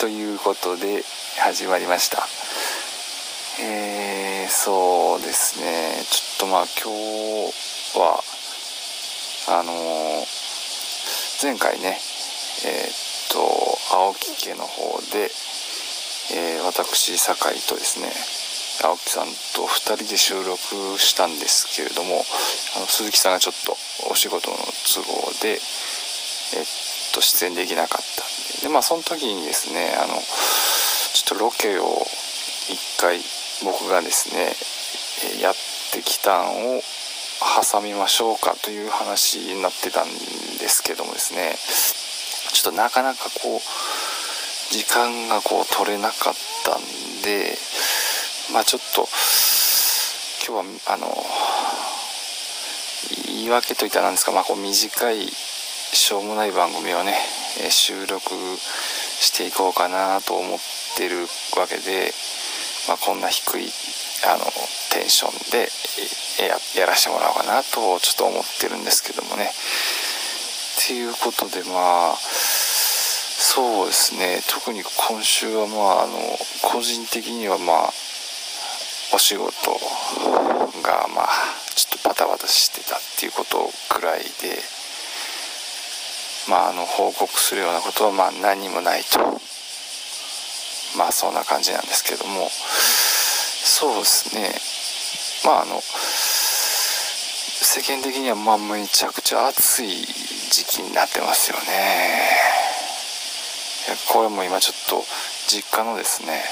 ということで始まりました。えー、そうですね。ちょっとまあ今日はあのー、前回ねえー、っと青木家の方で、えー、私酒井とですね青木さんと2人で収録したんですけれどもあの鈴木さんがちょっとお仕事の都合で、えっと出演できなかったでまあその時にですねあのちょっとロケを1回僕がですねやってきたんを挟みましょうかという話になってたんですけどもですねちょっとなかなかこう時間がこう取れなかったんでまあちょっと今日はあの言い訳といったらなんですか、まあ、こう短いしょうもない番組をね収録していこうかなと思ってるわけで、まあ、こんな低いあのテンションでややらせてもらおうかなとちょっと思ってるんですけどもね。っていうことでまあそうですね特に今週はまああの個人的にはまあお仕事がまあちょっとバタバタしてたっていうことくらいでまああの報告するようなことはまあ何もないと。まあそんな感じなんですけども。そうですね。まああの世間的にはまあめちゃくちゃ暑い時期になってますよね。これも今ちょっと実家のですね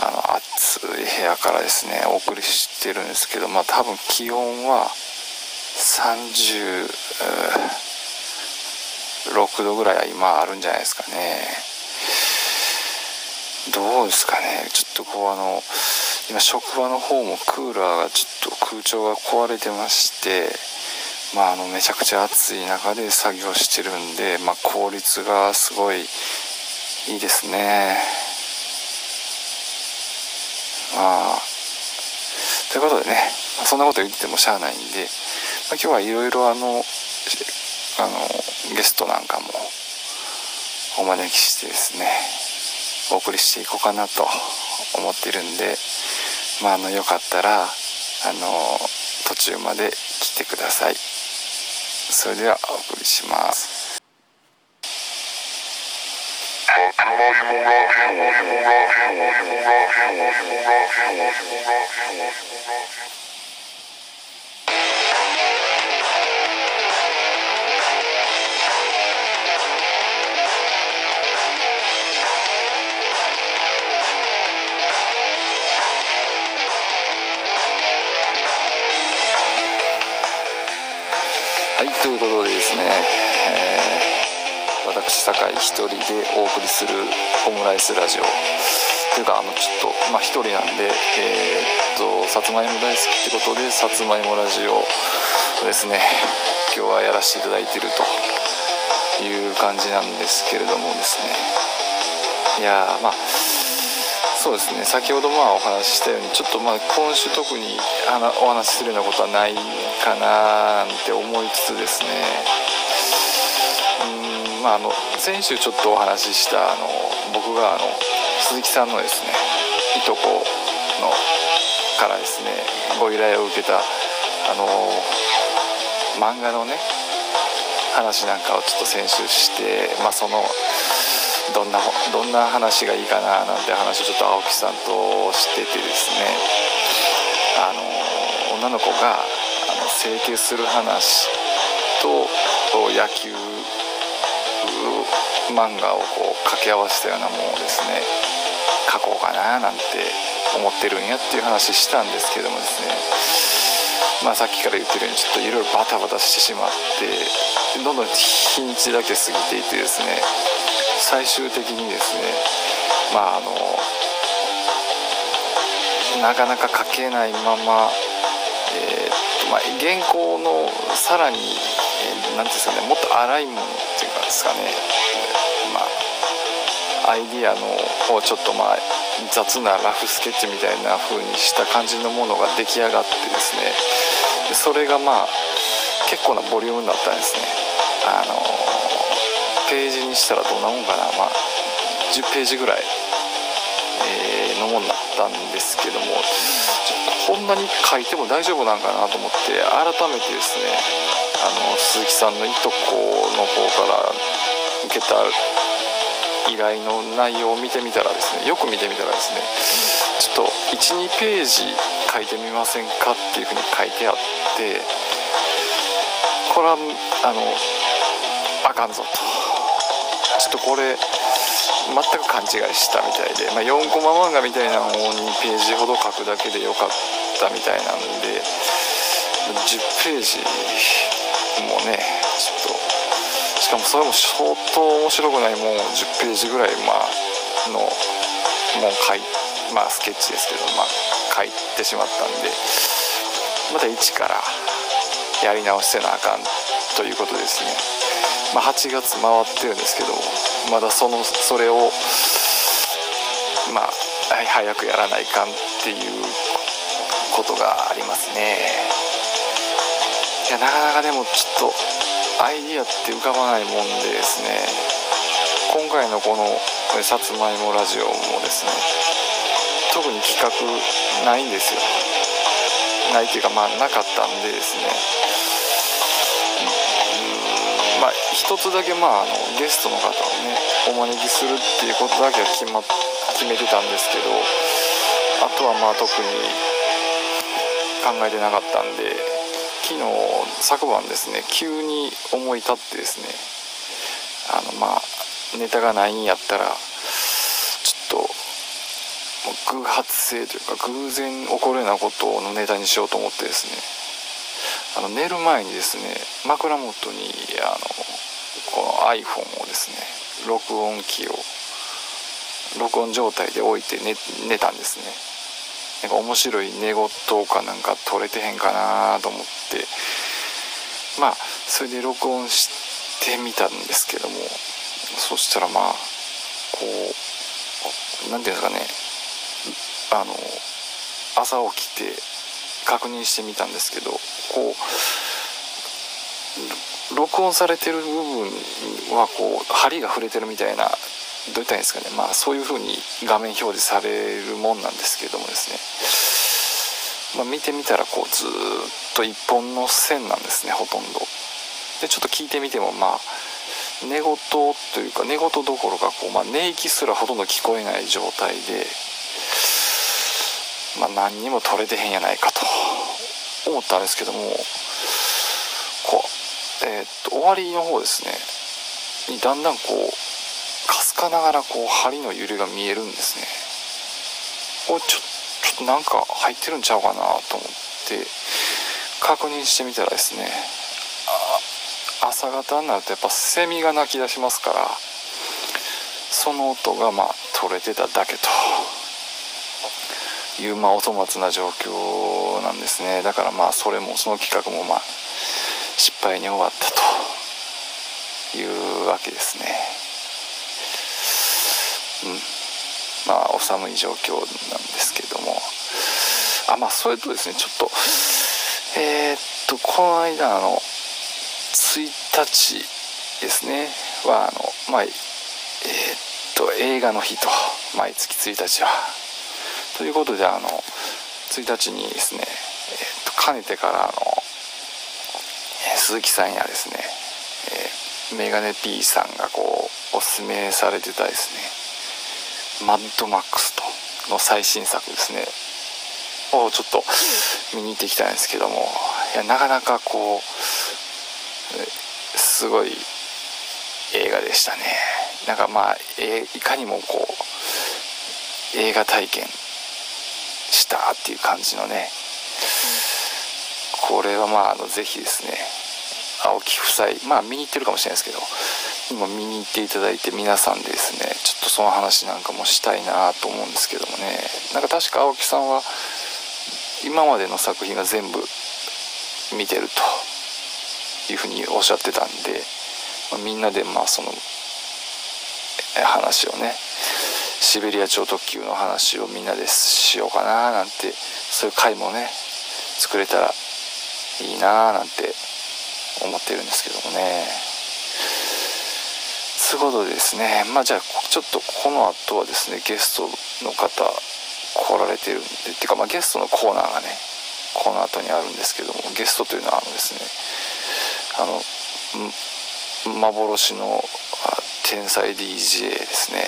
あの暑い部屋からですねお送りしてるんですけどまあ多分気温は30 6度ぐらいは今あるんじゃないですかねどうですかねちょっとこうあの今職場の方もクーラーがちょっと空調が壊れてましてまあ、あのめちゃくちゃ暑い中で作業してるんで、まあ、効率がすごいいいですね。まあということでね、ま、そんなこと言ってもしゃあないんで、まあ、今日はいろいろあのあのゲストなんかもお招きしてですねお送りしていこうかなと思っているんでまああのよかったらあの途中まで来てください。それではお送りします。ですね、えー、私酒井一人でお送りするオムライスラジオ。というかあのちょっとまあ一人なんでえー、っとさつまいも大好きってことでさつまいもラジオですね。今日はやらせていただいてるという感じなんですけれどもですね。いやまあそうですね。先ほどまあお話ししたようにちょっとまあ今週特にお話しするようなことはないかななんて思いつつですね。うんまああの先週ちょっとお話ししたあの僕があの鈴木さんのですねいとこのからですねご依頼を受けたあの漫画のね話なんかをちょっと先週してまあそのどんなどんな話がいいかななんて話をちょっと青木さんとしててですね。あの女の子があの整形する話と野球漫画をこう掛け合わせたようなものをですね書こうかななんて思ってるんやっていう話したんですけどもですね。まあさっきから言ってるようにちょっといろいろバタバタしてしまってどんどん日にちだけ過ぎていてですね。最終的にですねまああのなかなか書けないまま、えー、っとまあ、原稿のさらに何、えー、ていうんですかねもっと粗いものっていうかですかねまあアイディアのをちょっとまあ雑なラフスケッチみたいな風にした感じのものが出来上がってですねでそれがまあ結構なボリュームだったんですね。あのページにしたらどんなもんかな。まあ10ページぐらいえのもんだったんですけどもこんなに書いても大丈夫なんかなと思って改めてですねあの鈴木さんのいとこの方から受けた依頼の内容を見てみたらですねよく見てみたらですねちょっと12ページ書いてみませんかっていうふうに書いてあってこれはあのあかんぞと。とこれ全く勘違いしたみたいで、まあ、4コマ漫画みたいなのを2ページほど書くだけでよかったみたいなんで10ページもねちょっとしかもそれも相当面白くないもう10ページぐらいまあのもう書いまあスケッチですけどまあ書いてしまったんでまた一からやり直してなあかんということですね。まあ8月回ってるんですけどまだそのそれをまあ早くやらないかんっていうことがありますね。いやなかなかでもちょっとアイディアって浮かばないもんでですね。今回のこの「さつまいもラジオ」もですね特に企画ないんですよ。ないっていうかまあなかったんでですね。一つだけまああのゲストの方をねお招きするっていうことだけは決,、ま、決めてたんですけどあとはまあ特に考えてなかったんで昨日昨晩ですね急に思い立ってですねあのまあネタがないんやったらちょっと偶発性というか偶然起こるようなことのネタにしようと思ってですねあの寝る前にですね枕元にあのこの iPhone をですね録音機を録音状態で置いて寝寝たんですね。なんか面白い寝言かなんか撮れてへんかなと思って。まあそれで録音してみたんですけどもそしたらまあこう何て言うんですかね。あの朝起きて確認してみたんですけどこう録音されてる部分はこう針が触れてるみたいなどう言ったらいいんですかね。まあそういう風に画面表示されるもんなんですけどもですね、まあ、見てみたらこうずっと一本の線なんですねほとんど。でちょっと聞いてみてもまあ寝言というか寝言どころかこう、まあ、寝息すらほとんど聞こえない状態で、まあ、何にも取れてへんやないかと思ったんですけども、えー、っと終わりの方ですね。にだんだんこうかすかながらこう針の揺れが見えるんですね。おちょちょっとなんか入ってるんちゃうかなと思って確認してみたらですね朝方になるとやっぱセミが鳴き出しますからその音がまあ取れてただけと。いうまあお粗末な状況なんですね。だからまあそれもその企画もまあ失敗に終わったというわけですね。うん、まあお寒い状況なんですけども。あまあそれとですねちょっとえー、っとこの間あの1日ですね。はあのまあえー、っと映画の日と毎月1日は。ということであの1日にですね、えー、っとかねてからあの鈴木さんやですね、えー、メガネ P さんがこうおすすめされてたですねマッドマックスとの最新作ですねをちょっと見に行ってきたんですけどもいやなかなかこうすごい映画でしたね。なんかまあいかにもこう映画体験したっていう感じのねこれはまああのぜひですね青木夫妻。まあ見に行ってるかもしれないですけど。今見に行っていただいて皆さんでですね。ちょっとその話なんかもしたいなと思うんですけどもね。なんか確か青木さんは今までの作品が全部見てるというふうにおっしゃってたんで、まあ、みんなでまあその話をねシベリア超特急の話をみんなでしようかななんてそういう回もね作れたらいいななんて思ってるんですけどもね。つうことでですね。まあじゃあちょっとこの後はですねゲストの方来られてるんでっていうか、まあ、ゲストのコーナーがねこの後にあるんですけどもゲストというのはあのですねあの幻の天才 DJ ですね、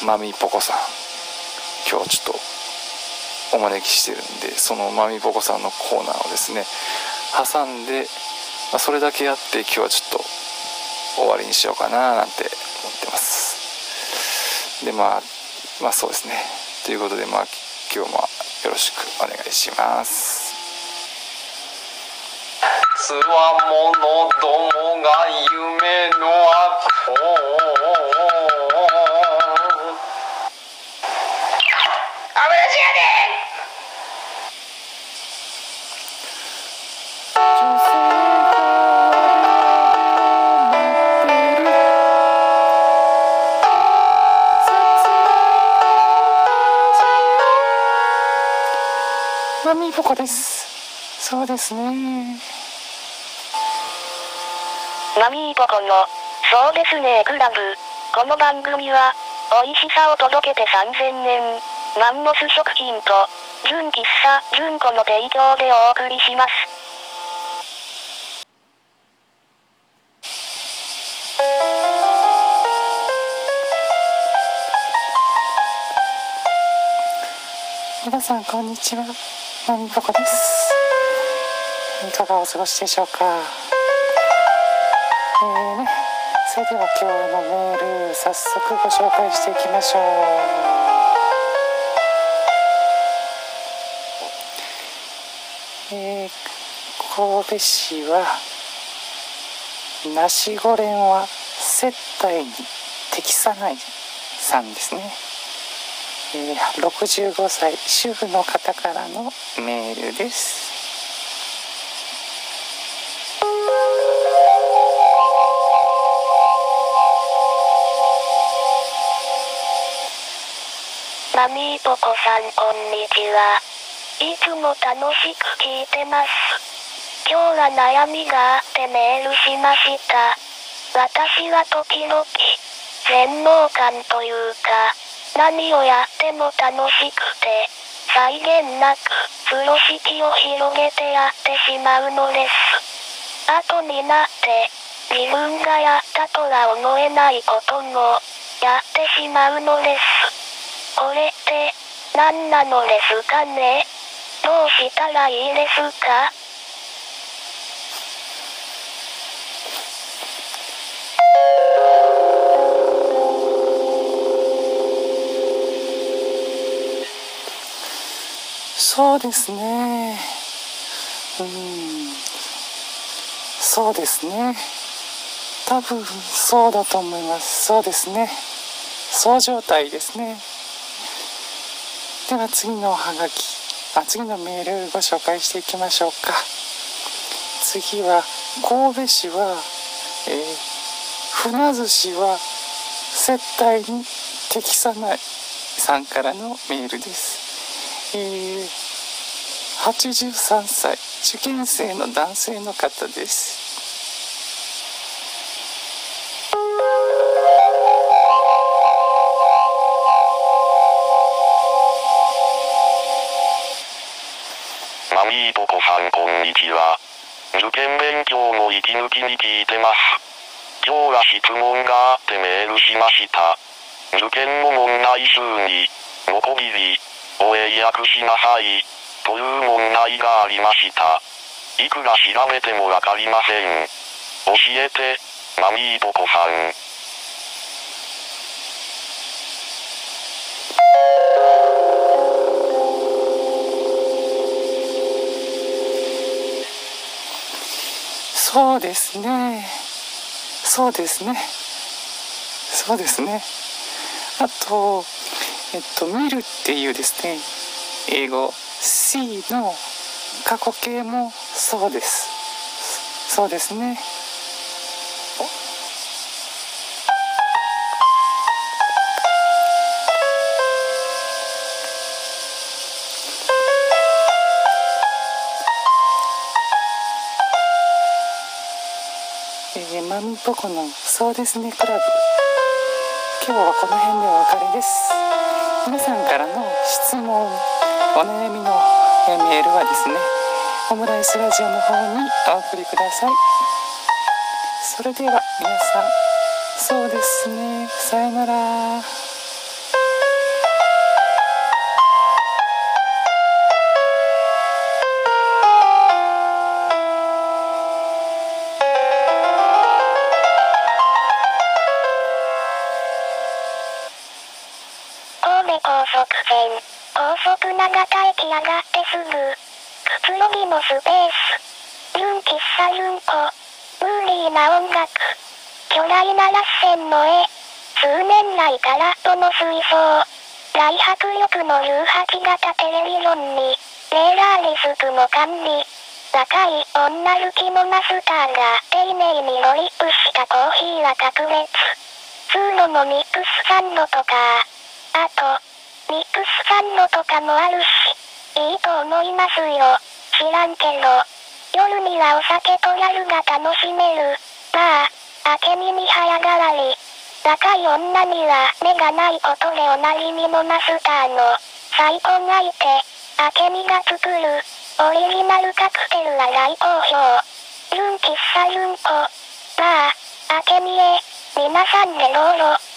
えー、マミーポコさん。今日ちょっとお招きしてるんでそのマミーポコさんのコーナーをですね挟んで、まあ、それだけやって今日はちょっと終わりにしようかななんて思ってます。でまあまあそうですね。ということでまあ今日もよろしくお願いします。つわものどもが夢のあこマミーポコです。そうですね。マミーポコのそうですね。クラブ。この番組は美味しさを届けて3000年。マンモス食品と純喫茶純子の提供でお送りします。皆さんこんにちはマミポコです。いかがお過ごしでしょうか。えーね。それでは今日のメール早速ご紹介していきましょう。えー、神戸市はナシゴレンは接待に適さないさんですね。えー、65歳主婦の方からのメールです。マミーポコさんこんにちは。いつも楽しく聞いてます。今日は悩みがあってメールしました。私は時々全能感というか何をやっても楽しくて、際限なく、風呂敷を広げてやってしまうのです。後になって、自分がやったとは思えないことも、やってしまうのです。これって、何なのですかね？どうしたらいいですか？そうですね。うん。そうですね。多分そうだと思います。そうですね。そう状態ですね。では次のおはがき。あ次のメールご紹介していきましょうか。次は神戸市は、えー、船寿司は接待に適さないさんからのメールです。えー、83歳受験生の男性の方です。マミーポコさんこんにちは。受験勉強の息抜きに聞いてます。今日は質問があってメールしました。受験の問題数にノコギリを英訳しなさい。という問題がありました。いくら調べてもわかりません。教えて、マミーポコさん。そうですね。そうですね。そうですね。あと、えっと、見るっていうですね、英語 C の過去形もそうです。そうですね。えー、マミポコのそうですねクラブ今日はこの辺でお別れです。皆さんからの質問お悩みのメールはですねオムライスラジオの方にお送りください。それでは皆さんそうですね。さよなら。神戸高速線、高速長田駅上がってすぐ、くつろぎのスペース、ユン喫茶ユンコ、ウーリーな音楽、巨大なラッセンの絵、数年来からとの水槽、大迫力の18型テレビ論に、レーラーリスクも管理、若い女好きのマスターが丁寧にロリップしたコーヒーは格別。通路のミックスサンドとか、あと、ミックスサンドとかもあるし、いいと思いますよ。知らんけど、夜にはお酒とギャルが楽しめる。まあ、明け耳早変わり。若い女には目がないことでおなじみのマスターの最高がいて、明け身が作るオリジナルカクテルは大好評。ユン喫茶ユンコ。まあ、明け身へ、皆さんでどうぞ。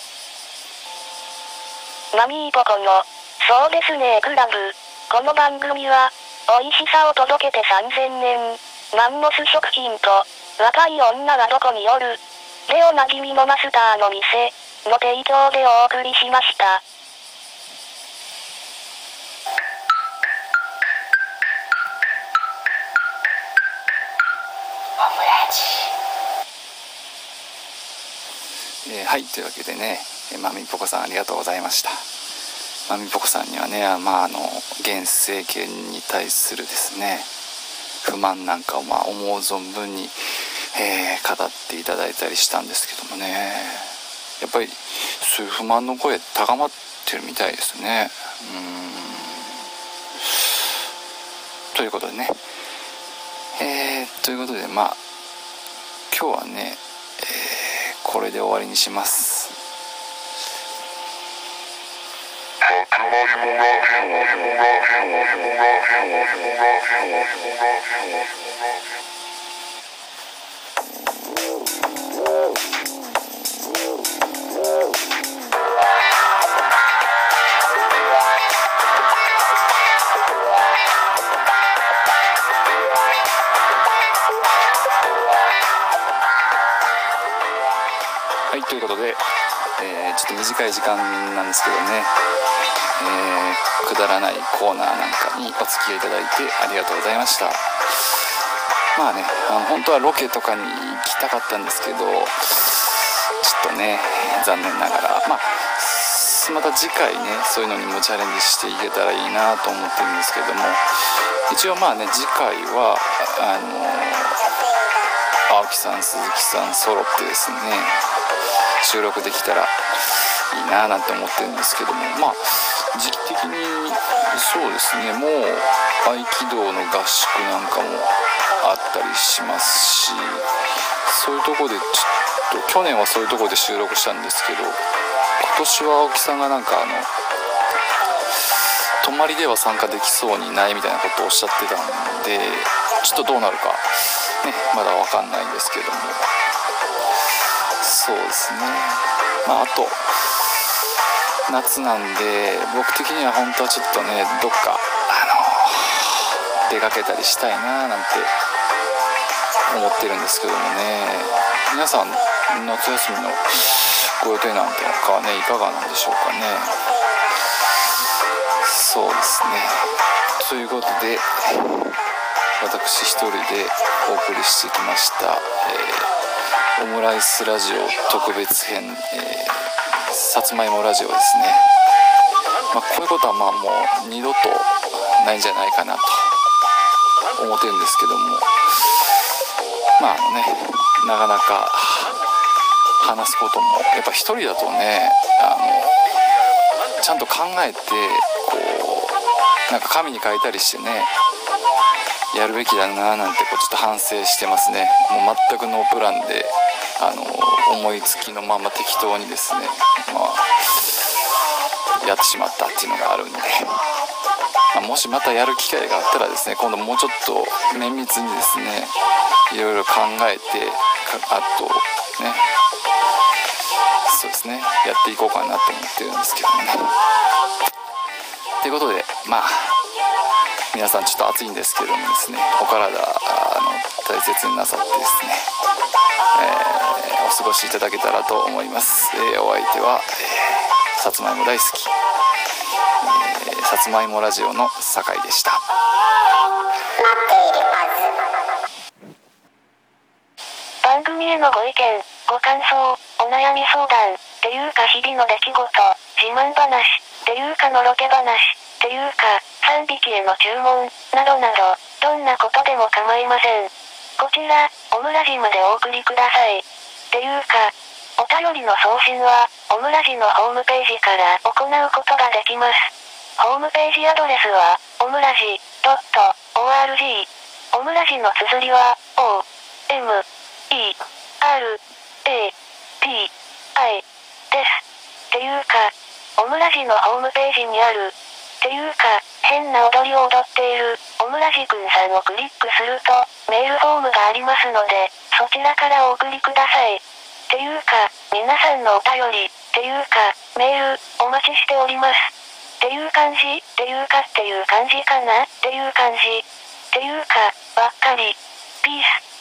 マミーポコの、そうですねクラブ。この番組は、美味しさを届けて3000年、マンモス食品と、若い女はどこにおる、でおなじみのマスターの店、の提供でお送りしました。えーはいというわけでねえーマミポコさんありがとうございました。マミポコさんにはねまああの現政権に対するですね不満なんかをまあ思う存分に、えー語っていただいたりしたんですけどもね。やっぱりそういう不満の声高まってるみたいですね。うん。ということでね。えーということでまあ今日はね、えーこれで終わりにします。はいということで、ちょっと短い時間なんですけどね、えーくだらないコーナーなんかにお付き合いいただいてありがとうございました。まあねあの本当はロケとかに行きたかったんですけどちょっとね残念ながらまあまた次回ねそういうのにもチャレンジしていけたらいいなと思ってるんですけども一応まあね次回はあの青木さん鈴木さん揃ってですね収録できたらいいななんて思ってるんですけどもまあ時期的にそうですねもう合気道の合宿なんかもあったりしますしそういうとこでちょっと去年はそういうとこで収録したんですけど今年は青木さんがなんかあの泊まりでは参加できそうにないみたいなことをおっしゃってたんでちょっとどうなるかねまだ分かんないんですけども。そうですね。まああと夏なんで僕的には本当はちょっとねどっかあの出かけたりしたいななんて思ってるんですけどもね。皆さん夏休みのご予定なんてかはねいかがなんでしょうかね。そうですね。ということで私一人でお送りしてきました、えーオムライスラジオ特別編、えーさつまいもラジオですね、まあ、こういうことはまあもう二度とないんじゃないかなと思ってるんですけども。まああのねなかなか話すこともやっぱ一人だとねあのちゃんと考えてこうなんか紙に書いたりしてねやるべきだななんてこうちょっと反省してますね。もう全くノープランで。あの思いつきのまま適当にですねまあやってしまったっていうのがあるんで、まあ、もしまたやる機会があったらですね今度もうちょっと綿密にですねいろいろ考えてあとねそうですねやっていこうかなと思ってるんですけどもね。ということでまあ皆さんちょっと暑いんですけどもですねお体あの大切になさってですね、えー、お過ごしいただけたらと思います、えー、お相手は、えー、さつまいも大好き、えさつまいもラジオの酒井でした。番組へのご意見ご感想お悩み相談っていうか日々の出来事自慢話っていうかのろけ話っていうか3匹への注文、などなど、どんなことでも構いません。こちら、オムラジまでお送りください。っていうか、お便りの送信は、オムラジのホームページから行うことができます。ホームページアドレスは、オムラジ .org。オムラジの綴りは、O、M、E、R、A、T、I、です。っていうか、オムラジのホームページにある、ていうか、変な踊りを踊っている、オムラジくんさんをクリックすると、メールフォームがありますので、そちらからお送りください。っていうか、皆さんのお便り、っていうか、メール、お待ちしております。っていう感じ、っていうかっていう感じかな？っていう感じ。っていうか、ばっかり。ピース。